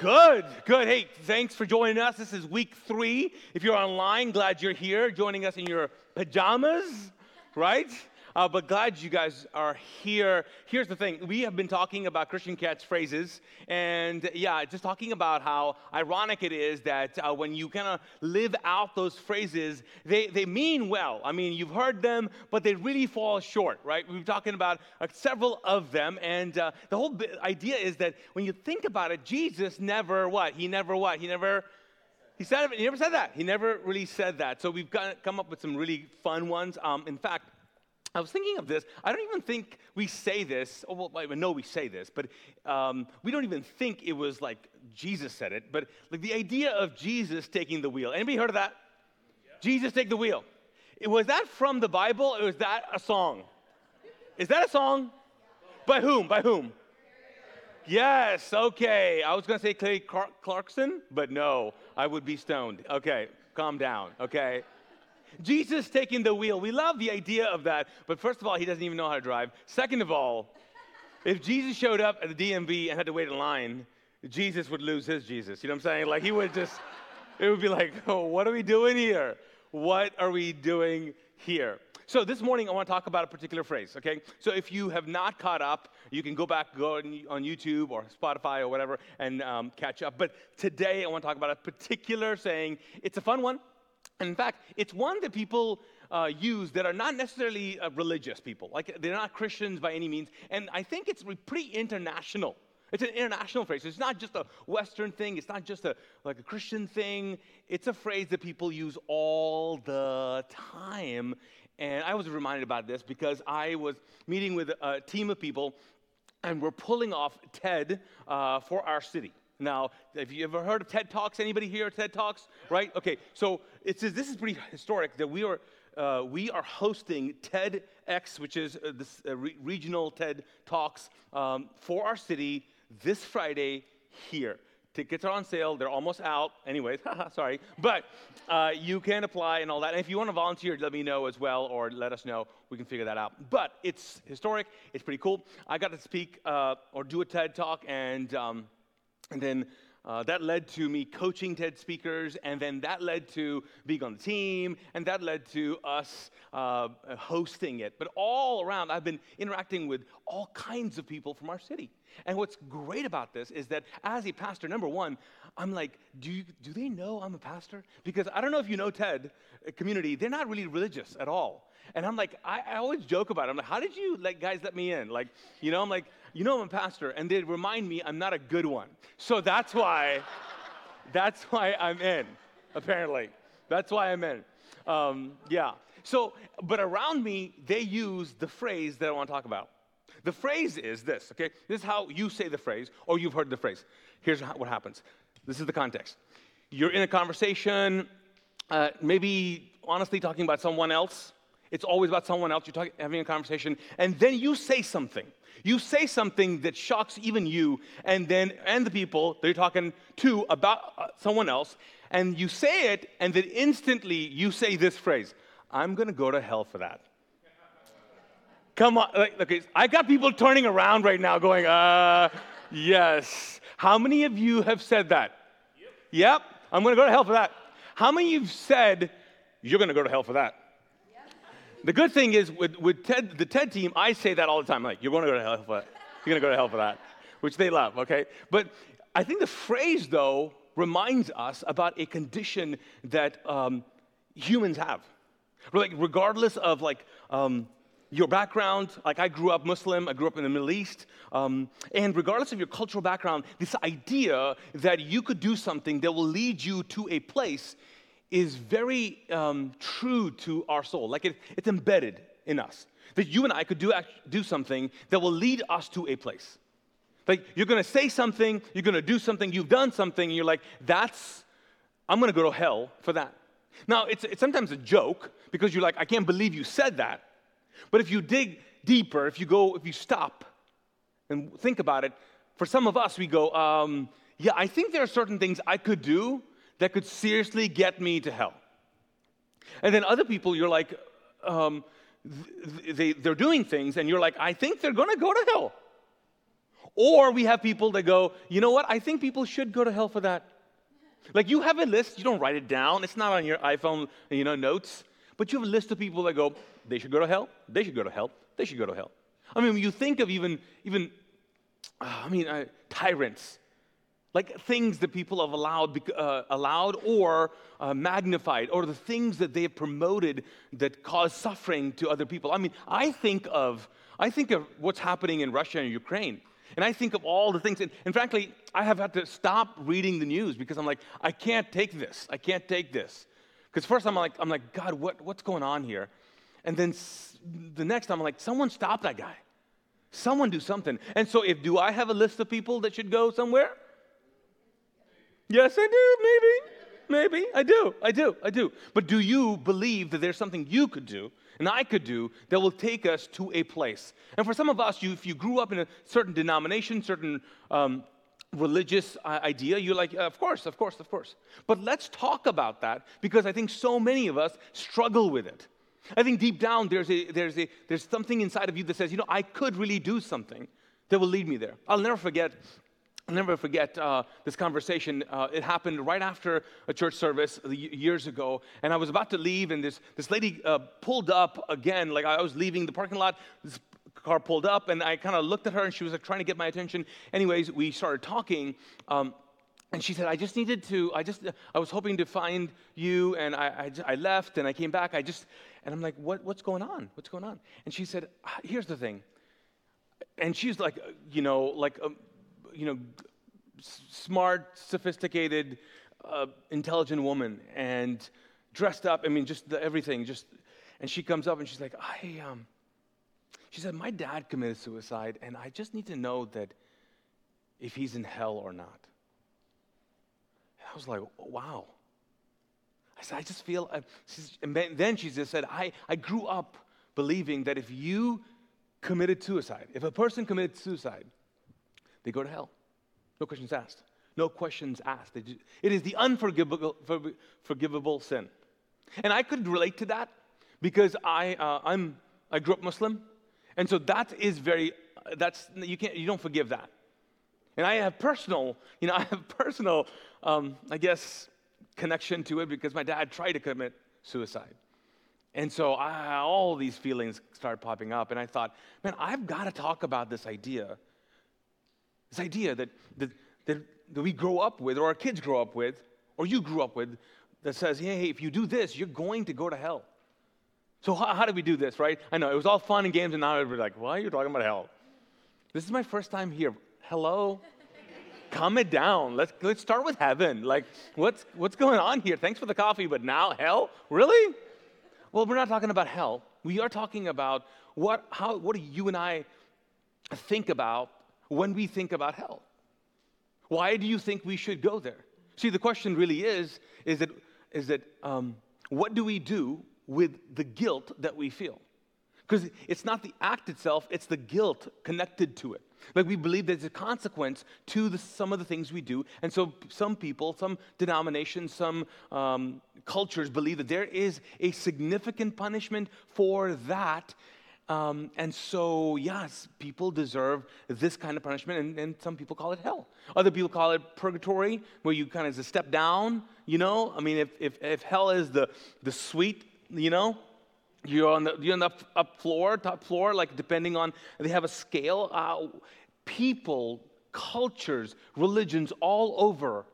Good, good. Hey, thanks for joining us. This is week three. If you're online, glad you're here, joining us in your pajamas, right? Uh, but glad you guys are here. Here's the thing we have been talking about Christian catchphrases, and yeah, just talking about how ironic it is that uh, when you kind of live out those phrases, they, they mean well. I mean, you've heard them, but they really fall short, right? We've been talking about uh, several of them, and uh, the whole idea is that when you think about it, Jesus never what? He never what? He never. He said he never said that. He never really said that. So we've got, come up with some really fun ones. Um, in fact, I was thinking of this. I don't even think we say this. Oh, well, I know we say this, but um, we don't even think it was like Jesus said it. But like the idea of Jesus taking the wheel. Anybody heard of that? Yeah. Jesus take the wheel. Was that from the Bible or was that a song? Is that a song? By whom? By whom? Yes, okay. I was going to say Kelly Clarkson, but no, I would be stoned. Okay, calm down, okay? Jesus taking the wheel. We love the idea of that, but first of all, he doesn't even know how to drive. Second of all, if Jesus showed up at the DMV and had to wait in line, Jesus would lose his Jesus. You know what I'm saying? Like he would just, it would be like, oh, what are we doing here? What are we doing here? So this morning I want to talk about a particular phrase, okay? So if you have not caught up, you can go back, go on YouTube or Spotify or whatever and um, catch up. But today I want to talk about a particular saying. It's a fun one. In fact, it's one that people uh, use that are not necessarily uh, religious people. Like they're not Christians by any means. And I think it's pretty international. It's an international phrase. It's not just a Western thing. It's not just a like a Christian thing. It's a phrase that people use all the time. And I was reminded about this because I was meeting with a team of people, and we're pulling off TED uh, for our city. Now, have you ever heard of TED Talks? Anybody here at TED Talks? Right? Okay, so it says this is pretty historic that we are uh, we are hosting TEDx, which is uh, this uh, re- regional TED Talks um, for our city this Friday here. Tickets are on sale. They're almost out. Anyways, sorry. But uh, you can apply and all that. And if you want to volunteer, let me know as well or let us know. We can figure that out. But it's historic. It's pretty cool. I got to speak uh, or do a TED Talk and um, and then uh, that led to me coaching TED speakers, and then that led to being on the team, and that led to us uh, hosting it. But all around, I've been interacting with all kinds of people from our city. And what's great about this is that as a pastor, number one, I'm like, do, you, do they know I'm a pastor? Because I don't know if you know TED uh, community, they're not really religious at all. And I'm like, I, I always joke about it. I'm like, how did you like guys let me in? Like, you know, I'm like, you know I'm a pastor, and they remind me I'm not a good one. So that's why, that's why I'm in, apparently. That's why I'm in. Um, yeah. So, but around me, they use the phrase that I want to talk about. The phrase is this, okay? This is how you say the phrase, or you've heard the phrase. Here's what happens. This is the context. You're in a conversation, uh, maybe honestly talking about someone else. It's always about someone else. You're talking, having a conversation, and then you say something. You say something that shocks even you and then and the people that you're talking to about uh, someone else, and you say it, and then instantly you say this phrase: "I'm going to go to hell for that." Come on, like, okay, I got people turning around right now, going, "Uh, yes." How many of you have said that? Yep. yep I'm going to go to hell for that. How many of you have said you're going to go to hell for that? The good thing is with, with TED, the TED team, I say that all the time. I'm like, you're going to go to hell for that. You're going to go to hell for that, which they love, okay? But I think the phrase, though, reminds us about a condition that um, humans have. Like, regardless of like um, your background, like I grew up Muslim, I grew up in the Middle East, um, and regardless of your cultural background, this idea that you could do something that will lead you to a place is very um, true to our soul. Like it, it's embedded in us. That you and I could do, do something that will lead us to a place. Like you're gonna say something, you're gonna do something, you've done something, and you're like, that's, I'm gonna go to hell for that. Now, it's, it's sometimes a joke because you're like, I can't believe you said that. But if you dig deeper, if you go, if you stop and think about it, for some of us, we go, um, yeah, I think there are certain things I could do that could seriously get me to hell. And then other people, you're like, um, they, they're doing things, and you're like, I think they're gonna go to hell. Or we have people that go, you know what, I think people should go to hell for that. Like you have a list, you don't write it down, it's not on your iPhone, you know, notes, but you have a list of people that go, they should go to hell, they should go to hell, they should go to hell. I mean, you think of even, even, uh, I mean, uh, tyrants, like things that people have allowed, uh, allowed or uh, magnified, or the things that they have promoted that cause suffering to other people. I mean, I think of, I think of what's happening in Russia and Ukraine. And I think of all the things, and, and frankly, I have had to stop reading the news because I'm like, I can't take this. I can't take this. Because first I'm like, I'm like, God, what, what's going on here? And then s- the next I'm like, someone stop that guy. Someone do something. And so if do I have a list of people that should go somewhere? Yes, I do, maybe. Maybe. I do. I do. I do. But do you believe that there's something you could do and I could do that will take us to a place. And for some of us, you, if you grew up in a certain denomination, certain um, religious uh, idea, you're like, of course, of course, of course. But let's talk about that because I think so many of us struggle with it. I think deep down there's, a, there's, a, there's something inside of you that says, you know, I could really do something that will lead me there. I'll never forget I'll never forget uh, this conversation. Uh, it happened right after a church service years ago, and I was about to leave, and this, this lady uh, pulled up again. Like I was leaving the parking lot, this car pulled up, and I kind of looked at her, and she was like trying to get my attention. Anyways, we started talking. Um, and she said, I just needed to, I just, I was hoping to find you, and I, I, I left, and I came back. I just, and I'm like, what, what's going on? What's going on? And she said, ah, here's the thing. And she's like, you know, like, um, you know, smart, sophisticated, uh, intelligent woman and dressed up. I mean, just the, everything. Just, and she comes up and she's like, I, um, she said, my dad committed suicide, and I just need to know that if he's in hell or not. And I was like, wow. I said, I just feel, uh, and then she just said, I, I grew up believing that if you committed suicide, if a person committed suicide, they go to hell. No questions asked. No questions asked. It is the unforgivable forgivable sin. And I could relate to that because I, uh, I'm, I grew up Muslim. And so that is very, that's, you, can't, you don't forgive that. And I have personal, you know, I have personal, um, I guess, connection to it because my dad tried to commit suicide. And so I, all these feelings started popping up. And I thought, man, I've got to talk about this idea this idea that, that, that, that we grow up with, or our kids grow up with, or you grew up with, that says, hey, if you do this, you're going to go to hell. So, how, how do we do this, right? I know it was all fun and games, and now we're like, why are you talking about hell? This is my first time here. Hello? Calm it down. Let's, let's start with heaven. Like, what's, what's going on here? Thanks for the coffee, but now hell? Really? Well, we're not talking about hell. We are talking about what, how, what do you and I think about when we think about hell? Why do you think we should go there? See, the question really is, is that, is that um, what do we do with the guilt that we feel? Because it's not the act itself, it's the guilt connected to it. Like we believe there's a consequence to the, some of the things we do. And so some people, some denominations, some um, cultures believe that there is a significant punishment for that. Um, and so, yes, people deserve this kind of punishment, and, and, some people call it hell. Other people call it purgatory, where you kind of step down, you know? I mean, if, if, if hell is the, the suite, you know, you're on the, you're on the up, up floor, top floor, like depending on, they have a scale. Uh, people, cultures, religions all over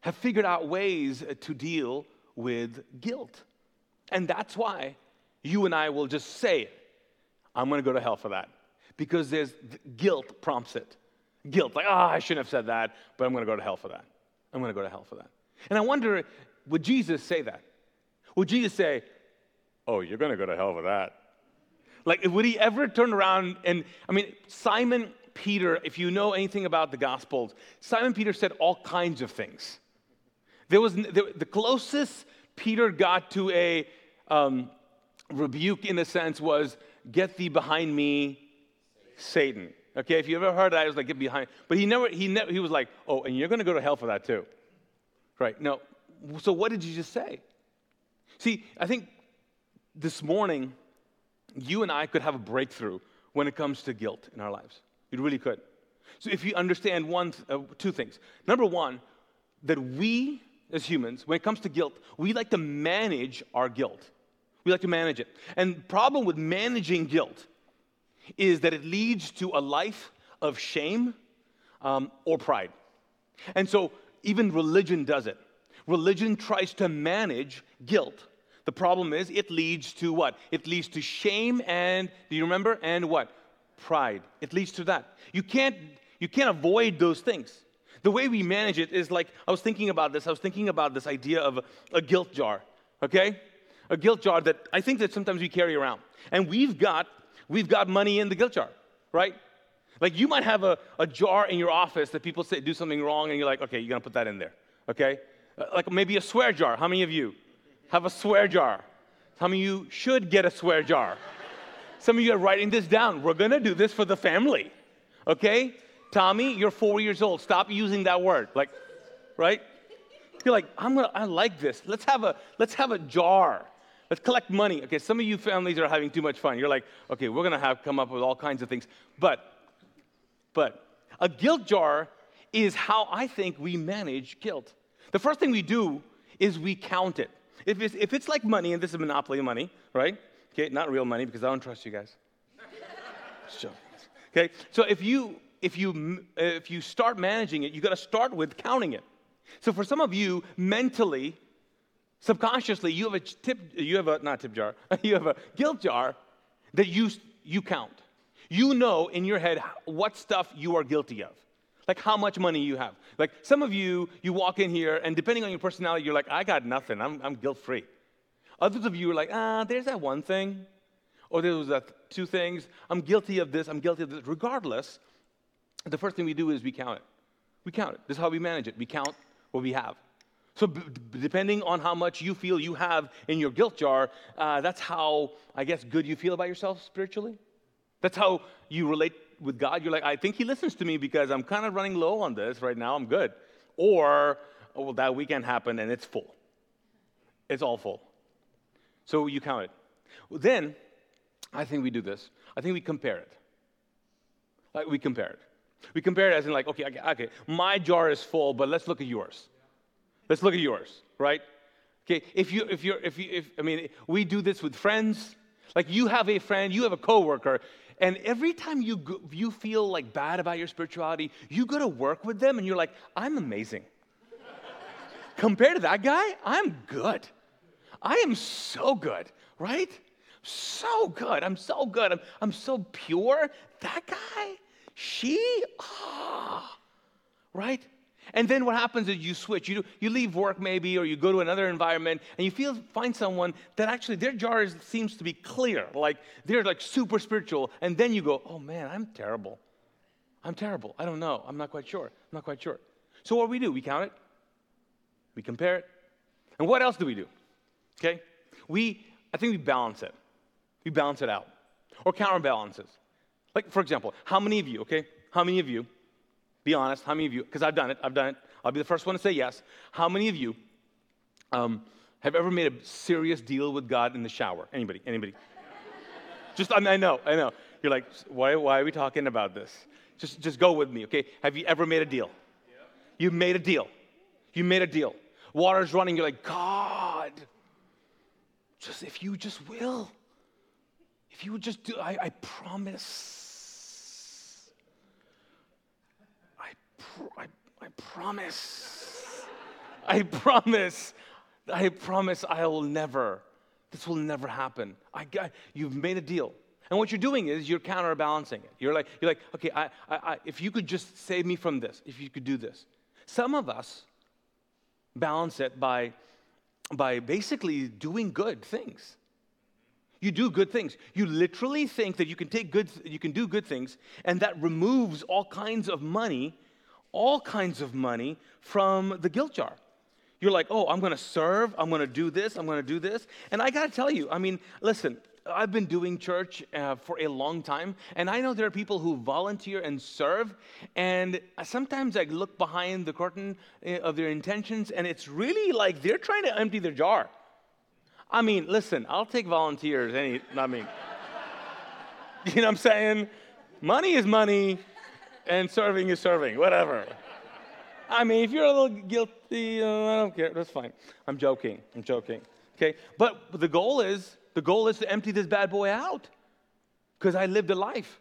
have figured out ways to deal with guilt. And that's why you and I will just say it. I'm going to go to hell for that. Because there's guilt prompts it. Guilt, like, ah, oh, I shouldn't have said that, but I'm going to go to hell for that. I'm going to go to hell for that. And I wonder, would Jesus say that? Would Jesus say, oh, you're going to go to hell for that? Like, would he ever turn around and, I mean, Simon Peter, if you know anything about the Gospels, Simon Peter said all kinds of things. There was the, the closest Peter got to a um, rebuke, in a sense, was "Get thee behind me, Satan." Okay, if you ever heard that, it was like "Get behind." But he never, he never, he was like, "Oh, and you're going to go to hell for that too." Right? No. So what did you just say? See, I think this morning, you and I could have a breakthrough when it comes to guilt in our lives. You really could. So if you understand one, uh, two things. Number one, that we as humans, when it comes to guilt, we like to manage our guilt. We like to manage it. And the problem with managing guilt is that it leads to a life of shame um, or pride. And so even religion does it. Religion tries to manage guilt. The problem is it leads to what? It leads to shame and, do you remember? And what? Pride. It leads to that. You can't, you can't avoid those things. The way we manage it is like, I was thinking about this, I was thinking about this idea of a, a guilt jar, okay? A guilt jar that I think that sometimes we carry around. And we've got, we've got money in the guilt jar, right? Like you might have a, a jar in your office that people say do something wrong and you're like, okay, you're gonna put that in there, okay? Uh, like maybe a swear jar. How many of you have a swear jar? How many of you should get a swear jar? Some of you are writing this down. We're gonna do this for the family, okay? Tommy, you're four years old. Stop using that word. Like, right? You're like, I'm gonna, I like this. Let's have a, let's have a jar. Let's collect money. Okay, some of you families are having too much fun. You're like, okay, we're gonna have come up with all kinds of things. But, but a guilt jar is how I think we manage guilt. The first thing we do is we count it. If it's, if it's like money, and this is monopoly money, right? Okay, not real money because I don't trust you guys. Okay, so if you if you, if you start managing it, you got to start with counting it. So for some of you, mentally, subconsciously, you have a tip, you have a, not tip jar, you have a guilt jar that you, you count. You know in your head what stuff you are guilty of. Like how much money you have. Like some of you, you walk in here, and depending on your personality, you're like, I got nothing. I'm, I'm guilt free. Others of you are like, ah, there's that one thing. Or there was that two things. I'm guilty of this. I'm guilty of this. Regardless, the first thing we do is we count it. We count it. This is how we manage it. We count what we have. So, b- depending on how much you feel you have in your guilt jar, uh, that's how, I guess, good you feel about yourself spiritually. That's how you relate with God. You're like, I think He listens to me because I'm kind of running low on this right now. I'm good. Or, oh, well, that weekend happened and it's full. It's all full. So you count it. Then, I think we do this. I think we compare it. Like we compare it. We compare it as in like, okay, okay, okay, my jar is full, but let's look at yours. Let's look at yours, right? Okay, if you, if you're, if you, if, I mean, we do this with friends. Like you have a friend, you have a coworker, and every time you, go, you feel like bad about your spirituality, you go to work with them and you're like, I'm amazing. Compared to that guy, I'm good. I am so good, right? So good. I'm so good. I'm, I'm so pure. That guy, she, ah, right? And then what happens is you switch. You, you leave work maybe, or you go to another environment, and you feel find someone that actually their jar seems to be clear, like they're like super spiritual. And then you go, oh man, I'm terrible. I'm terrible. I don't know. I'm not quite sure. I'm not quite sure. So what do we do? We count it. We compare it. And what else do we do? Okay? We, I think we balance it. We balance it out. Or counterbalances. Like, for example, how many of you, okay? How many of you, be honest, how many of you, because I've done it, I've done it, I'll be the first one to say yes. How many of you um, have ever made a serious deal with God in the shower? Anybody? Anybody? just, I, mean, I know, I know. You're like, why, why are we talking about this? Just, just go with me, okay? Have you ever made a deal? Yeah. You made a deal. You made a deal. Water's running, you're like, God, just if you just will, if you would just do, I, I promise I, I, I promise. I promise, I promise I will never, this will never happen. I got, you've made a deal. And what you're doing is you're counterbalancing it. You're like, you're like okay, I, I, I, if you could just save me from this, if you could do this. Some of us balance it by, by basically doing good things. You do good things. You literally think that you can take good, you can do good things, and that removes all kinds of money, all kinds of money from the guilt jar. You're like, oh, I'm gonna serve, I'm gonna do this, I'm gonna do this. And I gotta tell you, I mean, listen, I've been doing church uh, for a long time, and I know there are people who volunteer and serve, and sometimes I look behind the curtain uh, of their intentions, and it's really like they're trying to empty their jar. I mean, listen, I'll take volunteers. Any, I mean, you know what I'm saying? Money is money, and serving is serving, whatever. I mean, if you're a little guilty, uh, I don't care. That's fine. I'm joking. I'm joking. Okay? But the goal is the goal is to empty this bad boy out because I lived a life.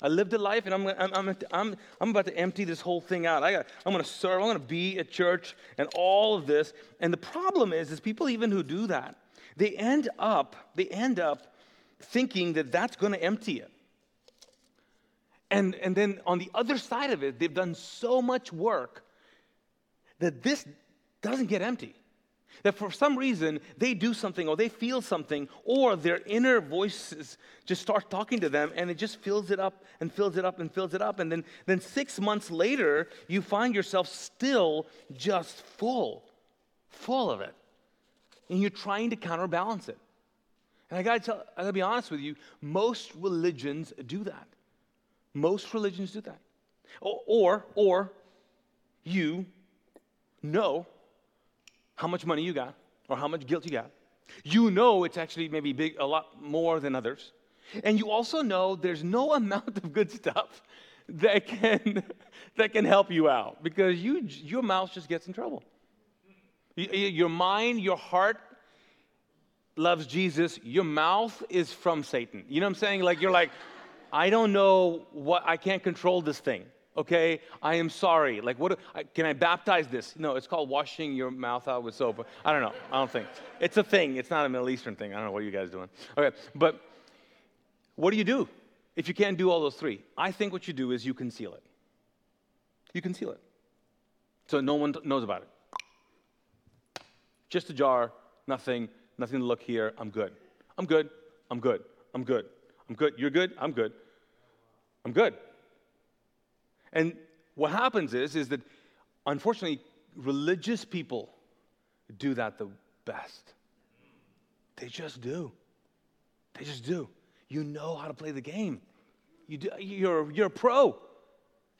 I lived a life, and I'm, I'm, I'm, I'm, I'm about to empty this whole thing out. I got, I'm going to serve. I'm going to be at church and all of this. And the problem is, is people even who do that, they end up, they end up thinking that that's going to empty it. And, and then on the other side of it, they've done so much work that this doesn't get empty. That for some reason they do something or they feel something or their inner voices just start talking to them and it just fills it up and fills it up and fills it up. And then, then six months later, you find yourself still just full, full of it and you're trying to counterbalance it. And I gotta tell, I gotta be honest with you, most religions do that. Most religions do that. Or, or, or you know how much money you got or how much guilt you got. You know it's actually maybe big, a lot more than others. And you also know there's no amount of good stuff that can, that can help you out because you, your mouth just gets in trouble. Your mind, your heart loves Jesus. Your mouth is from Satan. You know what I'm saying? Like, you're like, I don't know what, I can't control this thing. Okay, I am sorry. Like, what can I baptize this? No, it's called washing your mouth out with soap. I don't know. I don't think it's a thing. It's not a Middle Eastern thing. I don't know what you guys doing. Okay, but what do you do if you can't do all those three? I think what you do is you conceal it. You conceal it, so no one knows about it. Just a jar, nothing, nothing to look here. I'm good. I'm good. I'm good. I'm good. I'm good. You're good. I'm good. I'm good. And what happens is, is that unfortunately, religious people do that the best. They just do. They just do. You know how to play the game. You do, you're, you're a pro.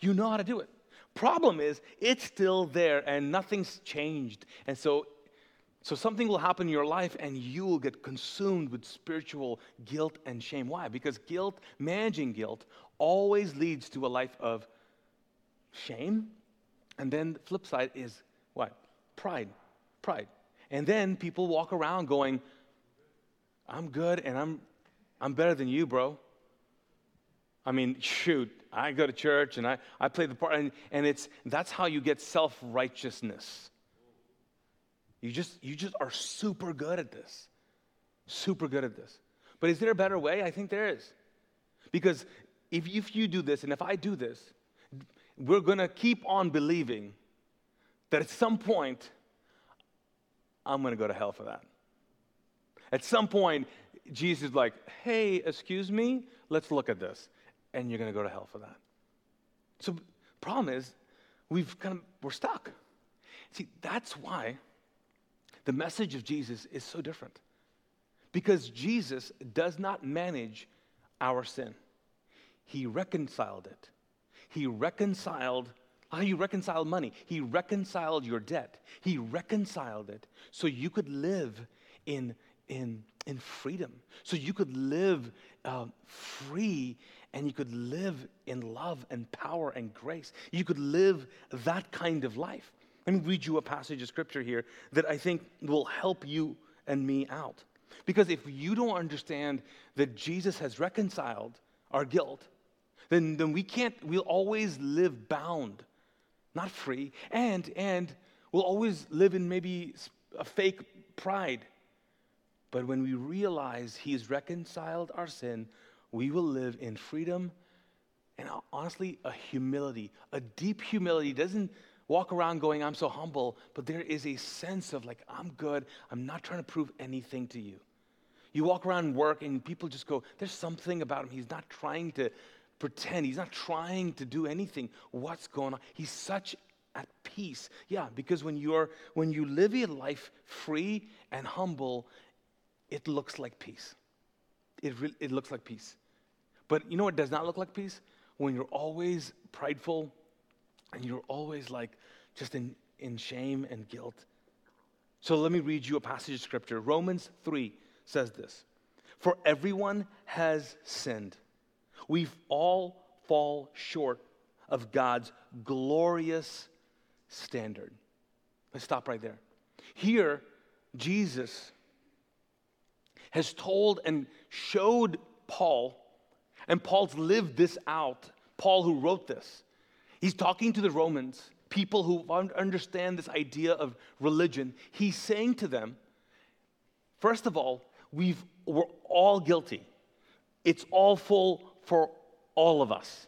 You know how to do it. Problem is, it's still there and nothing's changed. And so so something will happen in your life and you will get consumed with spiritual guilt and shame. Why? Because guilt, managing guilt, always leads to a life of shame. And then the flip side is what? Pride. Pride. And then people walk around going, I'm good and I'm I'm better than you, bro. I mean, shoot, I go to church and I, I play the part, and, and it's that's how you get self-righteousness. You just, you just are super good at this. Super good at this. But is there a better way? I think there is. Because if, if you do this and if I do this, we're going to keep on believing that at some point, I'm going to go to hell for that. At some point, Jesus is like, hey, excuse me, let's look at this. And you're going to go to hell for that. So, problem is, we've kind of, we're stuck. See, that's why the message of Jesus is so different because Jesus does not manage our sin, He reconciled it. He reconciled how you reconcile money. He reconciled your debt. He reconciled it so you could live in, in, in freedom, so you could live uh, free and you could live in love and power and grace. You could live that kind of life. Let me read you a passage of scripture here that I think will help you and me out. Because if you don't understand that Jesus has reconciled our guilt, then, then we can't, we'll always live bound, not free. And, and We'll always live in maybe a fake pride. But when we realize He has reconciled our sin, we will live in freedom and honestly, a humility, a deep humility. Doesn't walk around going, I'm so humble, but there is a sense of like, I'm good. I'm not trying to prove anything to you. You walk around work and people just go, there's something about him. He's not trying to pretend. He's not trying to do anything. What's going on? He's such at peace. Yeah, because when you're when you live your life free and humble, it looks like peace. It, re- it looks like peace. But you know what does not look like peace? When you're always prideful and you're always like just in, in shame and guilt. So let me read you a passage of scripture. Romans 3 says this For everyone has sinned. We've all fall short of God's glorious standard. Let's stop right there. Here, Jesus has told and showed Paul, and Paul's lived this out. Paul, who wrote this, he's talking to the Romans, people who understand this idea of religion. He's saying to them, first of all, we've, we're all guilty. It's all full for all of us.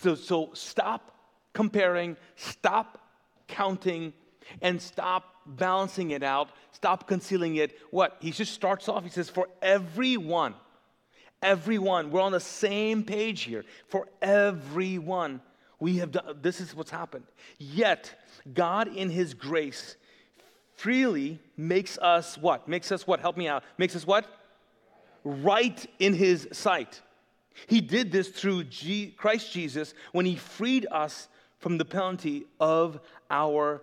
So, so stop comparing, stop counting, and stop balancing it out, stop concealing it. What? He just starts off, he says, For everyone, everyone, we're on the same page here. For everyone, we have done, this is what's happened. Yet, God in His grace freely makes us what? Makes us what? Help me out. Makes us what? Right in His sight. He did this through G- Christ Jesus when He freed us from the penalty of our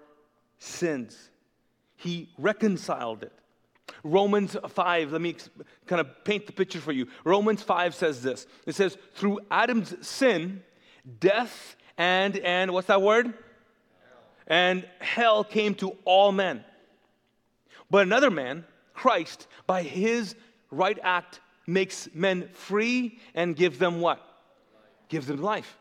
sins. He reconciled it. Romans 5, let me kind of paint the picture for you. Romans 5 says this it says, through Adam's sin, death and, and what's that word? Hell. And hell came to all men. But another man, Christ, by his right act, makes men free and gives them what? Life. Gives them life.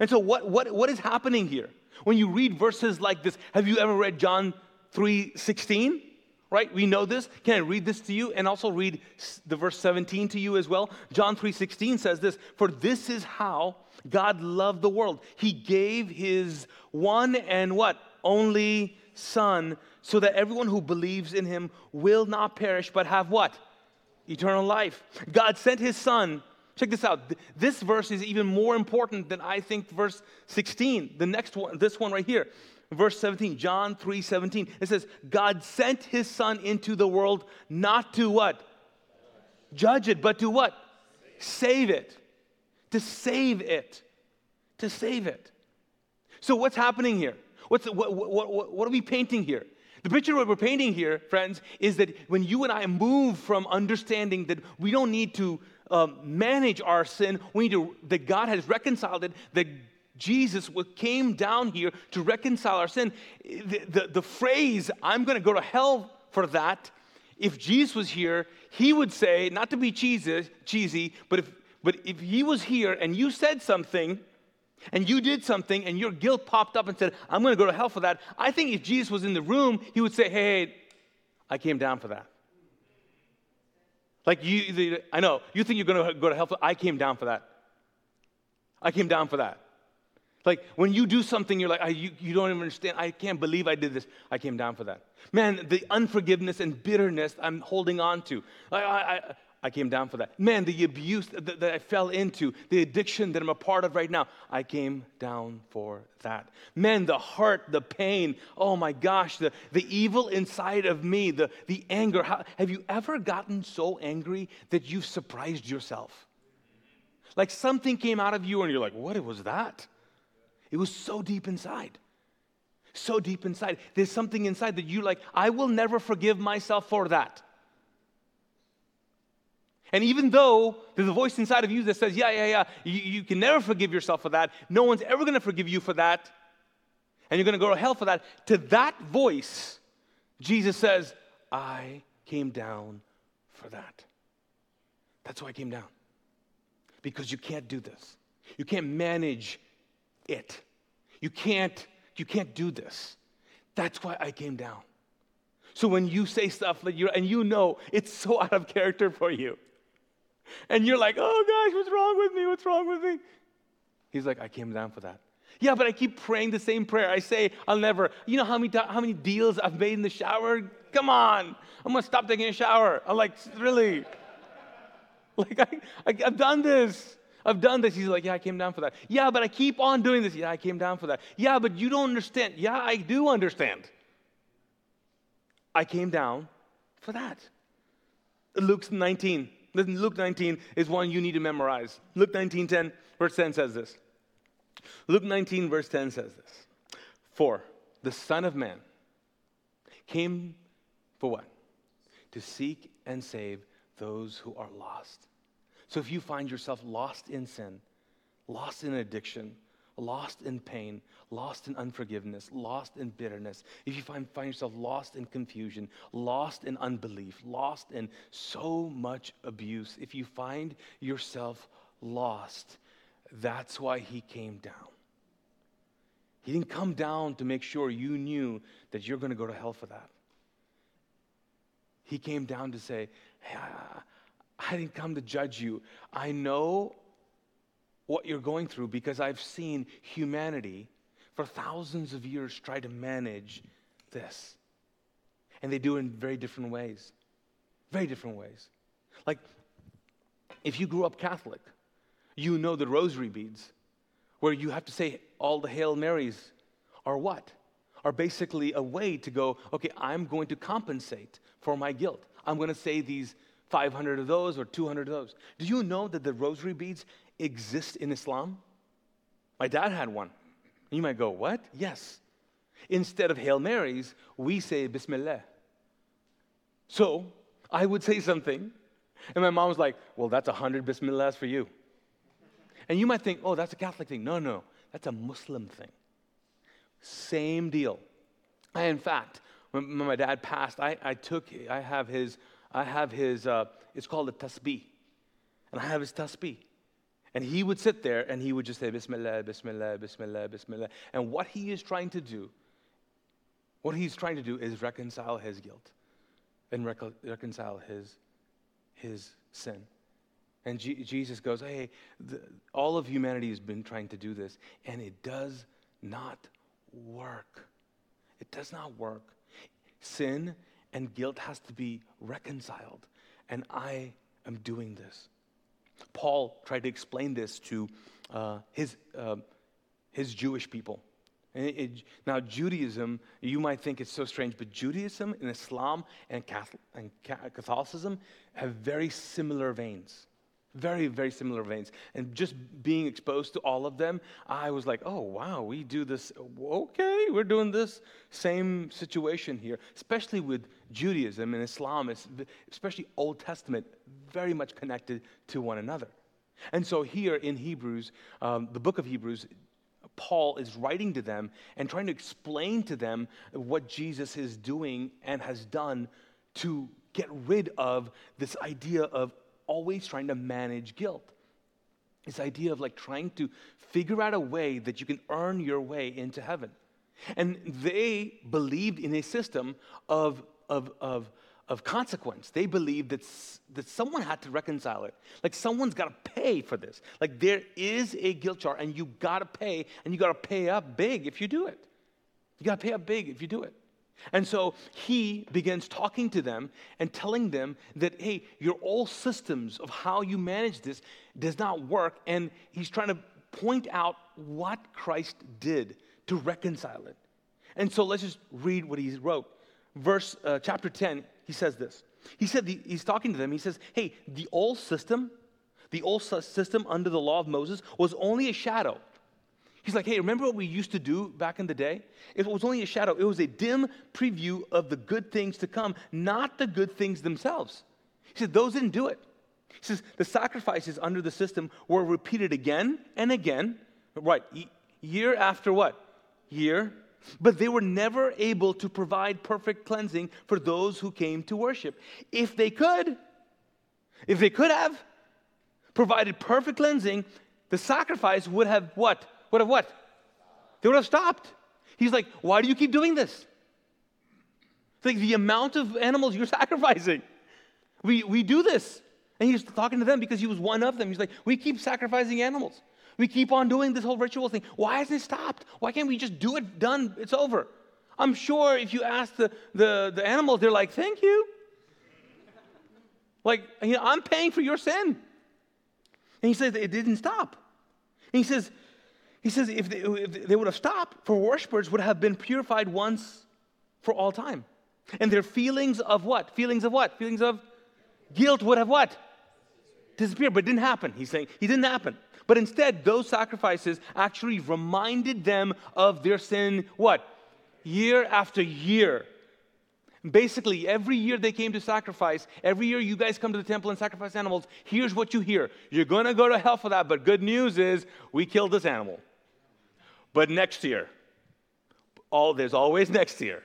And so, what, what, what is happening here? When you read verses like this, have you ever read John 3 16? Right? We know this. Can I read this to you and also read the verse 17 to you as well? John 3 16 says this For this is how God loved the world. He gave his one and what? Only Son, so that everyone who believes in him will not perish, but have what? Eternal life. God sent his Son Check this out. This verse is even more important than I think verse 16. The next one, this one right here, verse 17, John 3 17. It says, God sent his son into the world not to what? Judge it, but to what? Save it. To save it. To save it. So, what's happening here? What's, what, what, what, what are we painting here? The picture we're painting here, friends, is that when you and I move from understanding that we don't need to um, manage our sin. We need to, that God has reconciled it, that Jesus came down here to reconcile our sin. The, the, the phrase, I'm going to go to hell for that, if Jesus was here, he would say, not to be cheesy, cheesy but, if, but if he was here and you said something, and you did something and your guilt popped up and said, I'm going to go to hell for that. I think if Jesus was in the room, he would say, Hey, I came down for that. Like you, I know, you think you're going to go to hell. For I came down for that. I came down for that. Like when you do something, you're like, I, you, you don't even understand. I can't believe I did this. I came down for that. Man, the unforgiveness and bitterness I'm holding on to. I, I, I came down for that. Man, the abuse that, that, I fell into, the addiction that I'm a part of right now, I came down for that. Man, the hurt, the pain, oh my gosh, the, the evil inside of me, the, the anger. How, have you ever gotten so angry that you've surprised yourself? Like something came out of you and you're like, what was that? It was so deep inside. So deep inside. There's something inside that you like, I will never forgive myself for that. And even though there's a voice inside of you that says, yeah, yeah, yeah, you, you can never forgive yourself for that, no one's ever going to forgive you for that, and you're going to go to hell for that, to that voice, Jesus says, I came down for that. That's why I came down. Because you can't do this. You can't manage it. You can't, you can't do this. That's why I came down. So when you say stuff that you're, and you know it's so out of character for you, and you're like, oh gosh, what's wrong with me? What's wrong with me? He's like, I came down for that. Yeah, but I keep praying the same prayer. I say, I'll never. You know how many, how many deals I've made in the shower? Come on. I'm going to stop taking a shower. I'm like, really? Like, I, I, I've done this. I've done this. He's like, Yeah, I came down for that. Yeah, but I keep on doing this. Yeah, I came down for that. Yeah, but you don't understand. Yeah, I do understand. I came down for that. Luke 19. Luke 19 is one you need to memorize. Luke 19, 10, verse 10 says this. Luke 19, verse 10 says this. For the Son of Man came for what? To seek and save those who are lost. So if you find yourself lost in sin, lost in addiction, lost in pain, lost in unforgiveness, lost in bitterness, if you find, find yourself lost in confusion, lost in unbelief, lost in so much abuse, if you find yourself lost, that's why he came down. He didn't come down to make sure you knew that you're going to go to hell for that. He came down to say, hey, I didn't come to judge you. I know what you're going through because I've seen humanity for thousands of years try to manage this. And they do in very different ways. Very different ways. Like, if you grew up Catholic, you know the rosary beads, where you have to say all the Hail Marys are what? Are basically a way to go, okay, I'm going to compensate for my guilt. I'm going to say these 500 of those or 200 of those. Do you know that the rosary beads exist in Islam? My dad had one. You might go, What? Yes. Instead of Hail Marys, we say Bismillah. So I would say something, and my mom was like, Well, that's 100 Bismillahs for you. And you might think, Oh, that's a Catholic thing. No, no, that's a Muslim thing. Same deal. I, in fact, when my dad passed, I, I took, I have his I have his, uh, it's called a tasbih. And I have his tasbih. And he would sit there and he would just say, Bismillah, Bismillah, Bismillah, Bismillah. And what he is trying to do, what he's trying to do is reconcile his guilt and rec- reconcile his, his sin. And G- Jesus goes, Hey, the, all of humanity has been trying to do this, and it does not work. It does not work. Sin and guilt has to be reconciled. And I am doing this. Paul tried to explain this to uh, his, uh, his Jewish people. It, it, now, Judaism, you might think it's so strange, but Judaism and Islam and, Catholic, and Catholicism have very similar veins. Very, very similar veins. And just being exposed to all of them, I was like, oh, wow, we do this. Okay, we're doing this same situation here, especially with Judaism and Islam, is, especially Old Testament, very much connected to one another. And so here in Hebrews, um, the book of Hebrews, Paul is writing to them and trying to explain to them what Jesus is doing and has done to get rid of this idea of always trying to manage guilt. This idea of like trying to figure out a way that you can earn your way into heaven. And they believed in a system of, of, of, of consequence. They believed that, that someone had to reconcile it. Like someone's got to pay for this. Like there is a guilt charge and you got to pay, and you got to pay up big if you do it. You got to pay up big if you do it. And so he begins talking to them and telling them that, hey, your old systems of how you manage this does not work. And he's trying to point out what Christ did to reconcile it. And so let's just read what he wrote. Verse, uh, chapter 10, he says this. He said, the, he's talking to them. He says, hey, the old system, the old system under the law of Moses was only a shadow He's like, hey, remember what we used to do back in the day? It was only a shadow, it was a dim preview of the good things to come, not the good things themselves. He said, those didn't do it. He says, the sacrifices under the system were repeated again and again, right? Year after what? Year. But they were never able to provide perfect cleansing for those who came to worship. If they could, if they could have provided perfect cleansing, the sacrifice would have what? would have what? They would have stopped. He's like, why do you keep doing this? It's Like the amount of animals you're sacrificing. We, we do this. And he's talking to them because he was one of them. He's like, we keep sacrificing animals. We keep on doing this whole ritual thing. Why hasn't it stopped? Why can't we just do it? Done. It's over. I'm sure if you ask the, the, the animals, they're like, thank you. Like, you know, I'm paying for your sin. And he says it didn't stop. And he says, he says if they, if they would have stopped, for worshipers would have been purified once for all time. And their feelings of what? Feelings of what? Feelings of guilt would have what? Disappeared, but it didn't happen. He's saying it didn't happen. But instead, those sacrifices actually reminded them of their sin, what? Year after year. Basically, every year they came to sacrifice, every year you guys come to the temple and sacrifice animals, here's what you hear. You're going to go to hell for that, but good news is we killed this animal. But next year, all, there's always next year.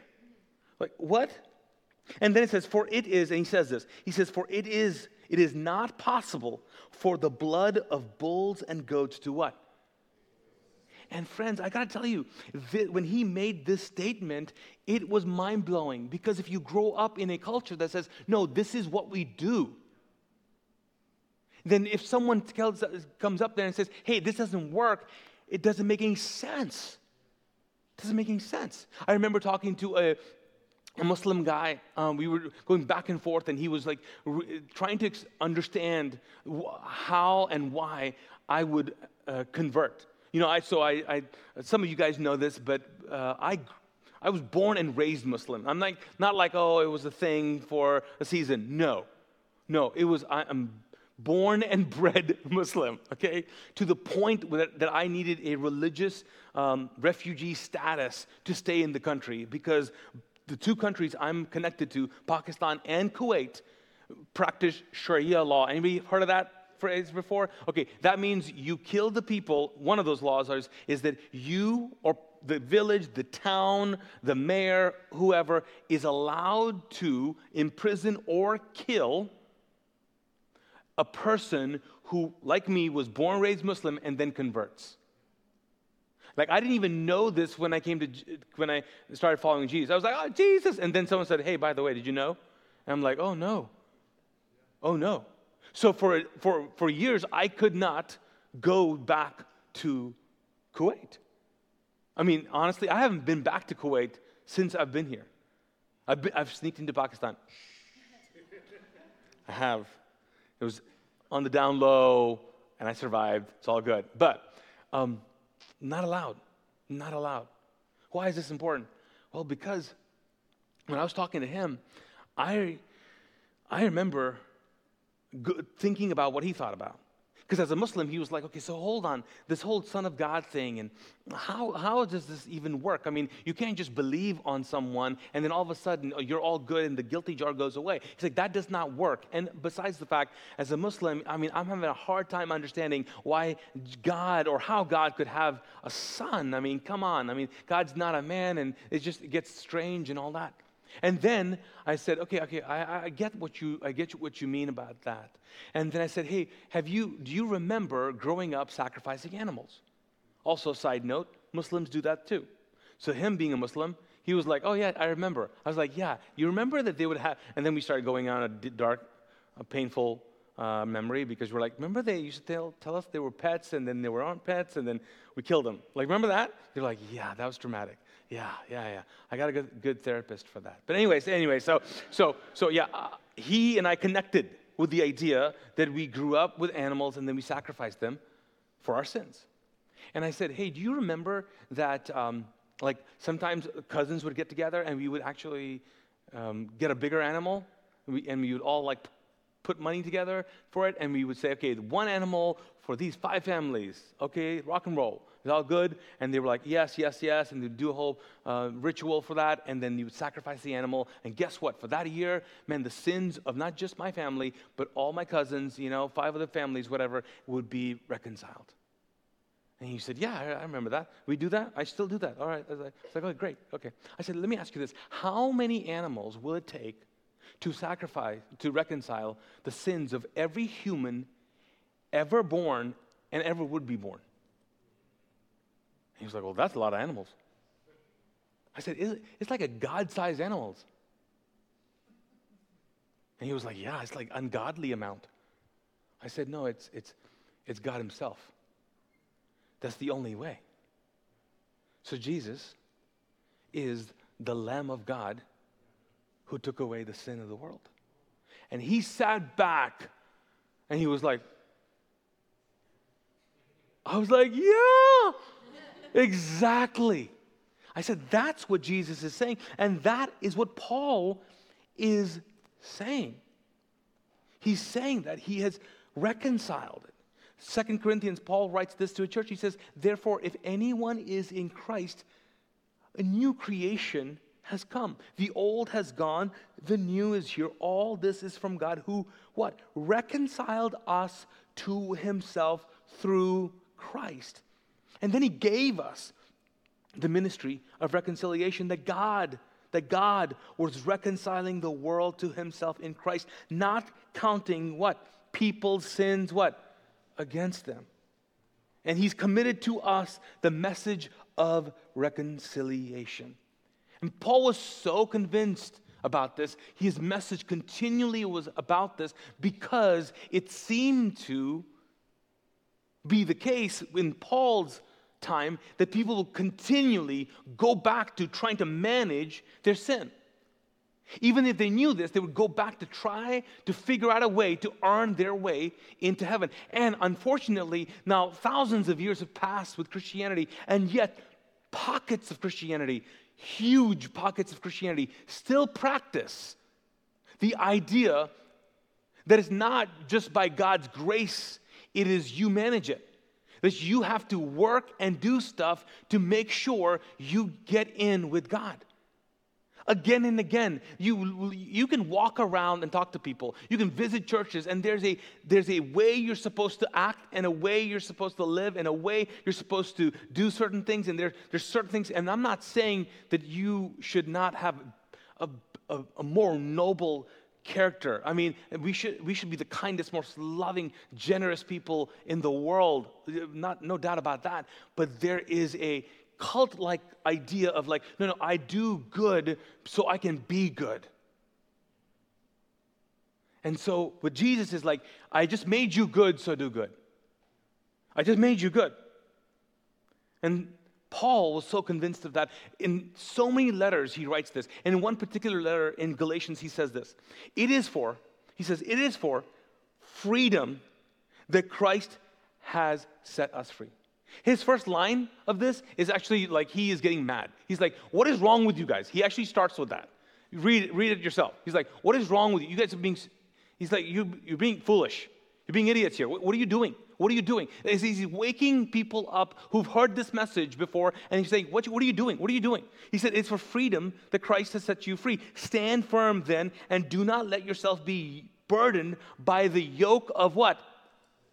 Like, what? And then it says, For it is, and he says this, he says, For it is, it is not possible for the blood of bulls and goats to what? And friends, I gotta tell you, when he made this statement, it was mind blowing because if you grow up in a culture that says, no, this is what we do, then if someone tells, comes up there and says, hey, this doesn't work, it doesn't make any sense. It doesn't make any sense. I remember talking to a, a Muslim guy. Um, we were going back and forth, and he was like re- trying to understand wh- how and why I would uh, convert. You know, I, so I, I, some of you guys know this, but uh, I, I was born and raised Muslim. I'm like, not like, oh, it was a thing for a season. No, no, it was, I, am born and bred Muslim, okay? To the point that, that I needed a religious um, refugee status to stay in the country because the two countries I'm connected to, Pakistan and Kuwait, practice Sharia law. Anybody heard of that? phrase before? Okay, that means you kill the people. One of those laws is, is that you or the village, the town, the mayor, whoever is allowed to imprison or kill a person who, like me, was born, raised Muslim, and then converts. Like I didn't even know this when I came to when I started following Jesus. I was like, "Oh, Jesus!" And then someone said, "Hey, by the way, did you know?" And I'm like, "Oh no, oh no." So for, for, for years, I could not go back to Kuwait. I mean, honestly, I haven't been back to Kuwait since I've been here. I've, been, I've sneaked into Pakistan. I have. It was on the down low, and I survived. It's all good. But um, not allowed. Not allowed. Why is this important? Well, because when I was talking to him, I, I remember thinking about what he thought about. Because as a Muslim, he was like, okay, so hold on, this whole Son of God thing, and how, how does this even work? I mean, you can't just believe on someone and then all of a sudden oh, you're all good and the guilty jar goes away. He's like, that does not work. And besides the fact, as a Muslim, I mean, I'm having a hard time understanding why God or how God could have a son. I mean, come on. I mean, God's not a man, and it just gets strange and all that. And then I said, okay, okay, I, I, get what you, I get what you mean about that. And then I said, hey, have you, do you remember growing up sacrificing animals? Also, side note, Muslims do that too. So him being a Muslim, he was like, oh yeah, I remember. I was like, yeah, you remember that they would have, and then we started going on a dark, a painful uh, memory because we're like, remember they used to tell, tell us they were pets and then they were not pets and then we killed them. Like, remember that? They're like, yeah, that was dramatic. Yeah, yeah, yeah. I got a good, good therapist for that. But anyways, anyway, so so so yeah, uh, he and I connected with the idea that we grew up with animals and then we sacrificed them for our sins. And I said, hey, do you remember that? Um, like sometimes cousins would get together and we would actually um, get a bigger animal and we, and we would all like put money together for it and we would say okay one animal for these five families okay rock and roll is all good? And they were like, yes, yes, yes. And they'd do a whole uh, ritual for that. And then you would sacrifice the animal. And guess what? For that year, man, the sins of not just my family, but all my cousins, you know, five other families, whatever, would be reconciled. And he said, Yeah, I, remember that. We do that? I still do that. All right. I was like, like, Oh, great. Okay. I said, Let me ask you this How many animals will it take to sacrifice, to reconcile the sins of every human ever born and ever would be born? He was like, Well, that's a lot of animals. I said, It's like a God sized animals. And he was like, Yeah, it's like ungodly amount. I said, No, it's, it's, it's God Himself. That's the only way. So Jesus is the Lamb of God who took away the sin of the world. And he sat back and he was like, I was like, yeah, exactly. I said, that's what Jesus is saying. And that is what Paul is saying. He's saying that he has reconciled it. Second Corinthians, Paul writes this to a church. He says, Therefore, if anyone is in Christ, a new creation has come. The old has gone, the new is here. All this is from God who what? Reconciled us to himself through Christ. And then he gave us the ministry of reconciliation that God that God was reconciling the world to himself in Christ, not counting what? People's sins what? Against them. And he's committed to us the message of reconciliation. And Paul was so convinced about this. His message continually was about this because it seemed to be the case in Paul's time that people will continually go back to trying to manage their sin. Even if they knew this, they would go back to try to figure out a way to earn their way into heaven. And unfortunately, now thousands of years have passed with Christianity, and yet pockets of Christianity huge pockets of Christianity still practice the idea that it's not just by God's grace, it is you manage it. That you have to work and do stuff to make sure you get in with God again and again. You, you can walk around and talk to people. You can visit churches, and there's a, there's a way you're supposed to act, and a way you're supposed to live, and a way you're supposed to do certain things. And there, there's certain things, and I'm not saying that you should not have a, a, a more noble character. I mean, we should, we should be the kindest, most loving, generous people in the world. Not, no doubt about that. But there is a cult like idea of like, no, no, I do good so I can be good. And so, what Jesus is like, I just made you good, so do good. I just made you good. And Paul was so convinced of that. In so many letters, he writes this. And in one particular letter in Galatians, he says this It is for, he says, it is for freedom that Christ has set us free. His first line of this is actually like he is getting mad. He's like, What is wrong with you guys? He actually starts with that. Read, read it yourself. He's like, What is wrong with you? You guys are being, he's like, you, You're being foolish. You're being idiots here. What, are you doing? What are you doing? He's waking people up who've heard this message before, and he's saying, what, what are you doing? What are you doing? He said, It's for freedom that Christ has set you free. Stand firm then, and do not let yourself be burdened by the yoke of what?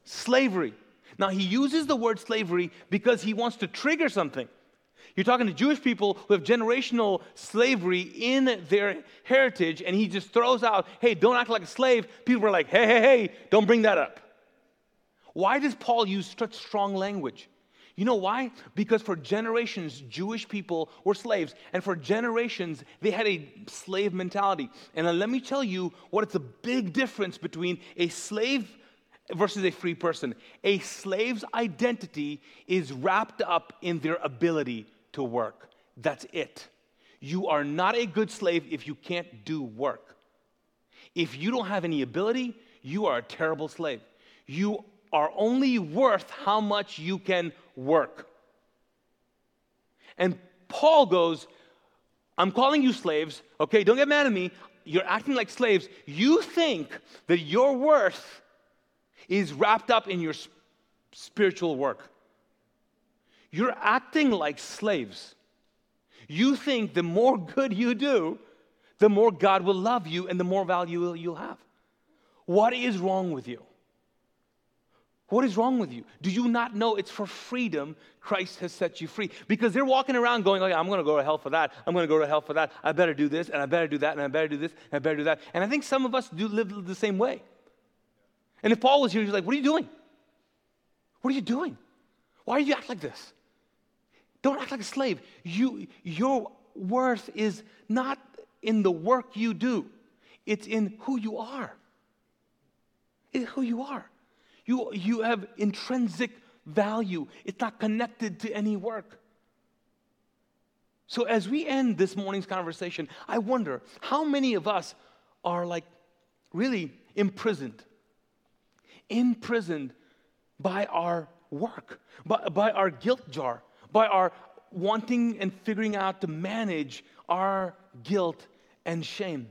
Slavery. Now, he uses the word slavery because he wants to trigger something. You're talking to Jewish people who have generational slavery in their heritage, and he just throws out, hey, don't act like a slave. People are like, hey, hey, hey, don't bring that up. Why does Paul use such strong language? You know why? Because for generations, Jewish people were slaves, and for generations, they had a slave mentality. And let me tell you what it's a big difference between a slave versus a free person. A slave's identity is wrapped up in their ability to work. That's it. You are not a good slave if you can't do work. If you don't have any ability, you are a terrible slave. You are only worth how much you can work. And Paul goes, I'm calling you slaves, okay? Don't get mad at me. You're acting like slaves. You think that your worth is wrapped up in your spiritual work. You're acting like slaves. You think the more good you do, the more God will love you and the more value you'll have. What is wrong with you? What is wrong with you? Do you not know it's for freedom Christ has set you free? Because they're walking around going, oh, I'm going to go to hell for that. I'm going to go to hell for that. I better do this, and I better do that, and I better do this, and I better do that. And I think some of us do live the same way. And if Paul was here, he's like, What are you doing? What are you doing? Why do you act like this? Don't act like a slave. You, your worth is not in the work you do, it's in who you are. It's who you are. You, you have intrinsic value, it's not connected to any work. So, as we end this morning's conversation, I wonder how many of us are like really imprisoned, imprisoned by our work, by, by our guilt jar, by our wanting and figuring out to manage our guilt and shame.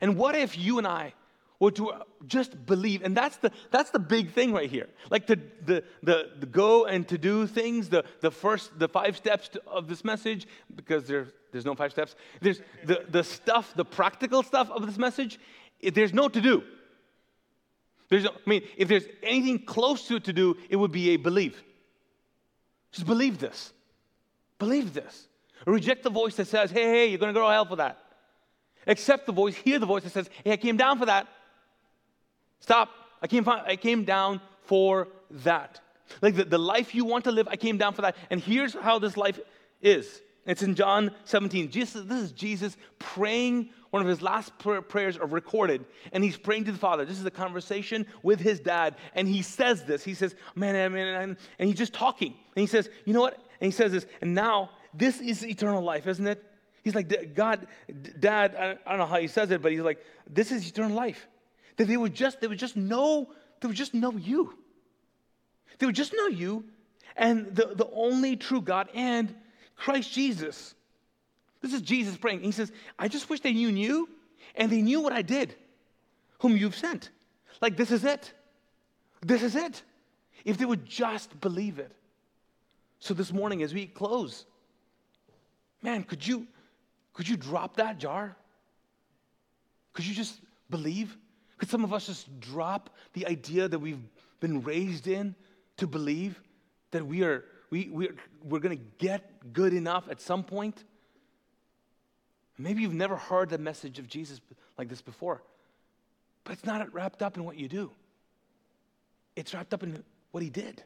And what if you and I were to just believe? And that's the that's the big thing right here. Like the the the, the go and to do things the the first the five steps to, of this message because there's there's no five steps. There's the the stuff the practical stuff of this message there's no to do there's no, i mean if there's anything close to to do it would be a believe just believe this believe this reject the voice that says hey hey you're going to go to hell for that accept the voice hear the voice that says hey i came down for that Stop. I came, I came down for that. Like the, the life you want to live, I came down for that. And here's how this life is. It's in John 17. Jesus, this is Jesus praying. One of his last prayers are recorded, and he's praying to the Father. This is a conversation with his dad, and he says this. He says, "Man, man," and he's just talking, and he says, "You know what?" And he says this, and now this is eternal life, isn't it? He's like, "God, Dad," I don't know how he says it, but he's like, "This is eternal life." That they would just, they would just know, they would just know you. They would just know you and the, the only true God and Christ Jesus. This is Jesus praying. He says, I just wish they knew you and they knew what I did, whom you've sent. Like, this is it. This is it. If they would just believe it. So this morning, as we close, man, could you could you drop that jar? Could you just believe? Could some of us just drop the idea that we've been raised in to believe that we are, we, we're, we're going to get good enough at some point? Maybe you've never heard the message of Jesus like this before, but it's not wrapped up in what you do. It's wrapped up in what he did.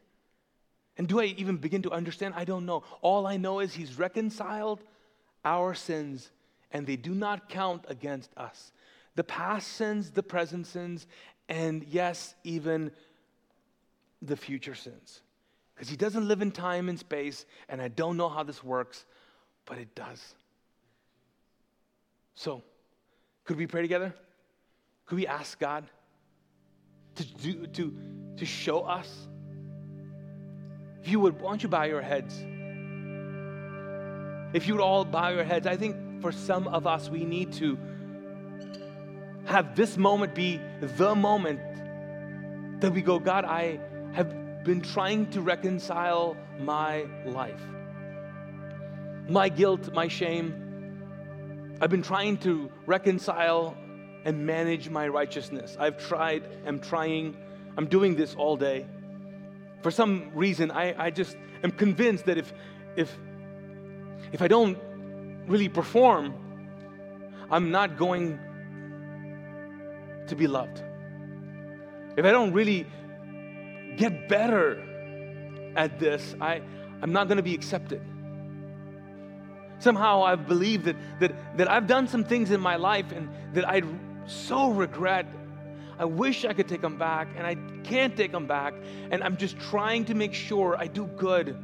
And do I even begin to understand? I don't know. All I know is he's reconciled our sins and they do not count against us the past sins, the present sins, and yes, even the future sins. Because he doesn't live in time and space, and I don't know how this works, but it does. So, could we pray together? Could we ask God to, do, to, to show us? If you would, why don't you bow your heads? If you would all bow your heads, I think for some of us, we need to have this moment be the moment that we go, God, I been trying to reconcile my life, my guilt, my shame. I've been trying to reconcile and manage my righteousness. I've tried, I'm trying, I'm doing this all day. For some reason, I, I just am convinced that if, if, if I don't really perform, I'm not going to be loved. If I don't really get better at this, I, I'm not going to be accepted. Somehow I've believed that, that, that I've done some things in my life and that I so regret. I wish I could take them back, and I can't take them back. And I'm just trying to make sure I do good.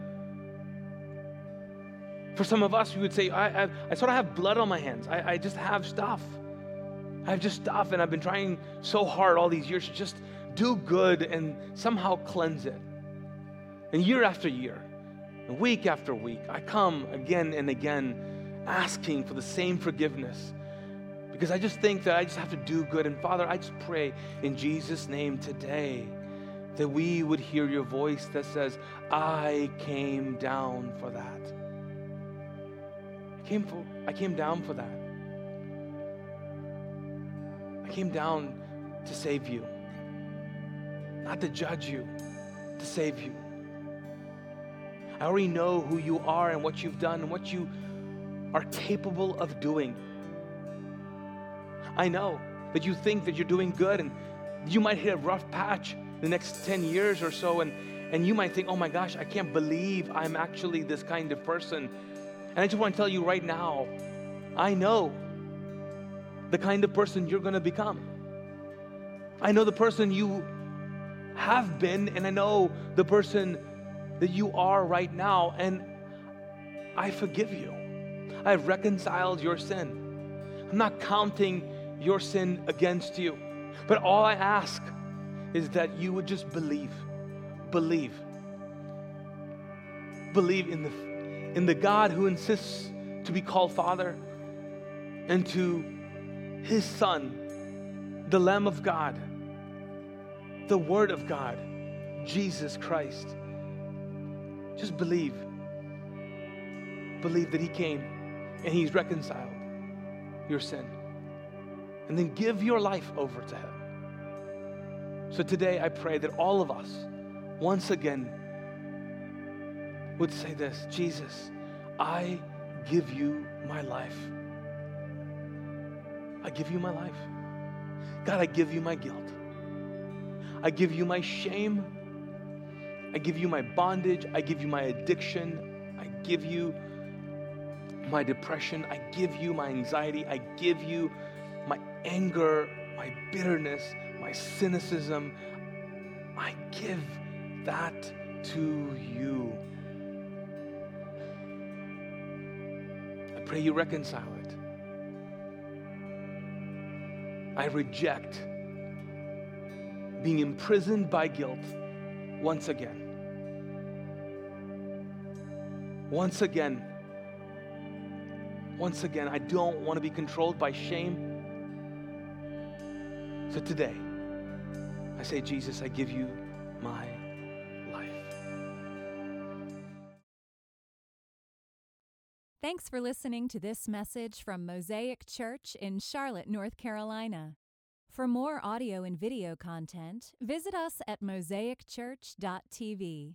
For some of us, we would say, I, I, I sort of have blood on my hands. I, I just have stuff. I've just stuff and I've been trying so hard all these years to just do good and somehow cleanse it. And year after year, and week after week, I come again and again asking for the same forgiveness because I just think that I just have to do good. And Father, I just pray in Jesus' name today that we would hear your voice that says, I came down for that. I came, for, I came down for that. I came down to save you, not to judge you, to save you. I already know who you are and what you've done and what you are capable of doing. I know that you think that you're doing good and you might hit a rough patch in the next 10 years or so and, and you might think, oh my gosh, I can't believe I'm actually this kind of person. And I just want to tell you right now, I know the kind of person you're going to become. I know the person you have been, and I know the person that you are right now, and I forgive you. I've reconciled your sin. I'm not counting your sin against you, but all I ask is that you would just believe. Believe. Believe in the, in the God who insists to be called Father and to his Son, the Lamb of God, the Word of God, Jesus Christ. Just believe. Believe that He came and He's reconciled your sin. And then give your life over to Him. So today I pray that all of us, once again, would say this Jesus, I give you my life. I give you my life. God, I give you my guilt. I give you my shame. I give you my bondage. I give you my addiction. I give you my depression. I give you my anxiety. I give you my anger, my bitterness, my cynicism. I give that to you. I pray you reconcile it. I reject being imprisoned by guilt once again. Once again, once again, I don't want to be controlled by shame. So today, I say, Jesus, I give you my life. Thanks for listening to this message from Mosaic Church in Charlotte, North Carolina. For more audio and video content, visit us at mosaicchurch.tv.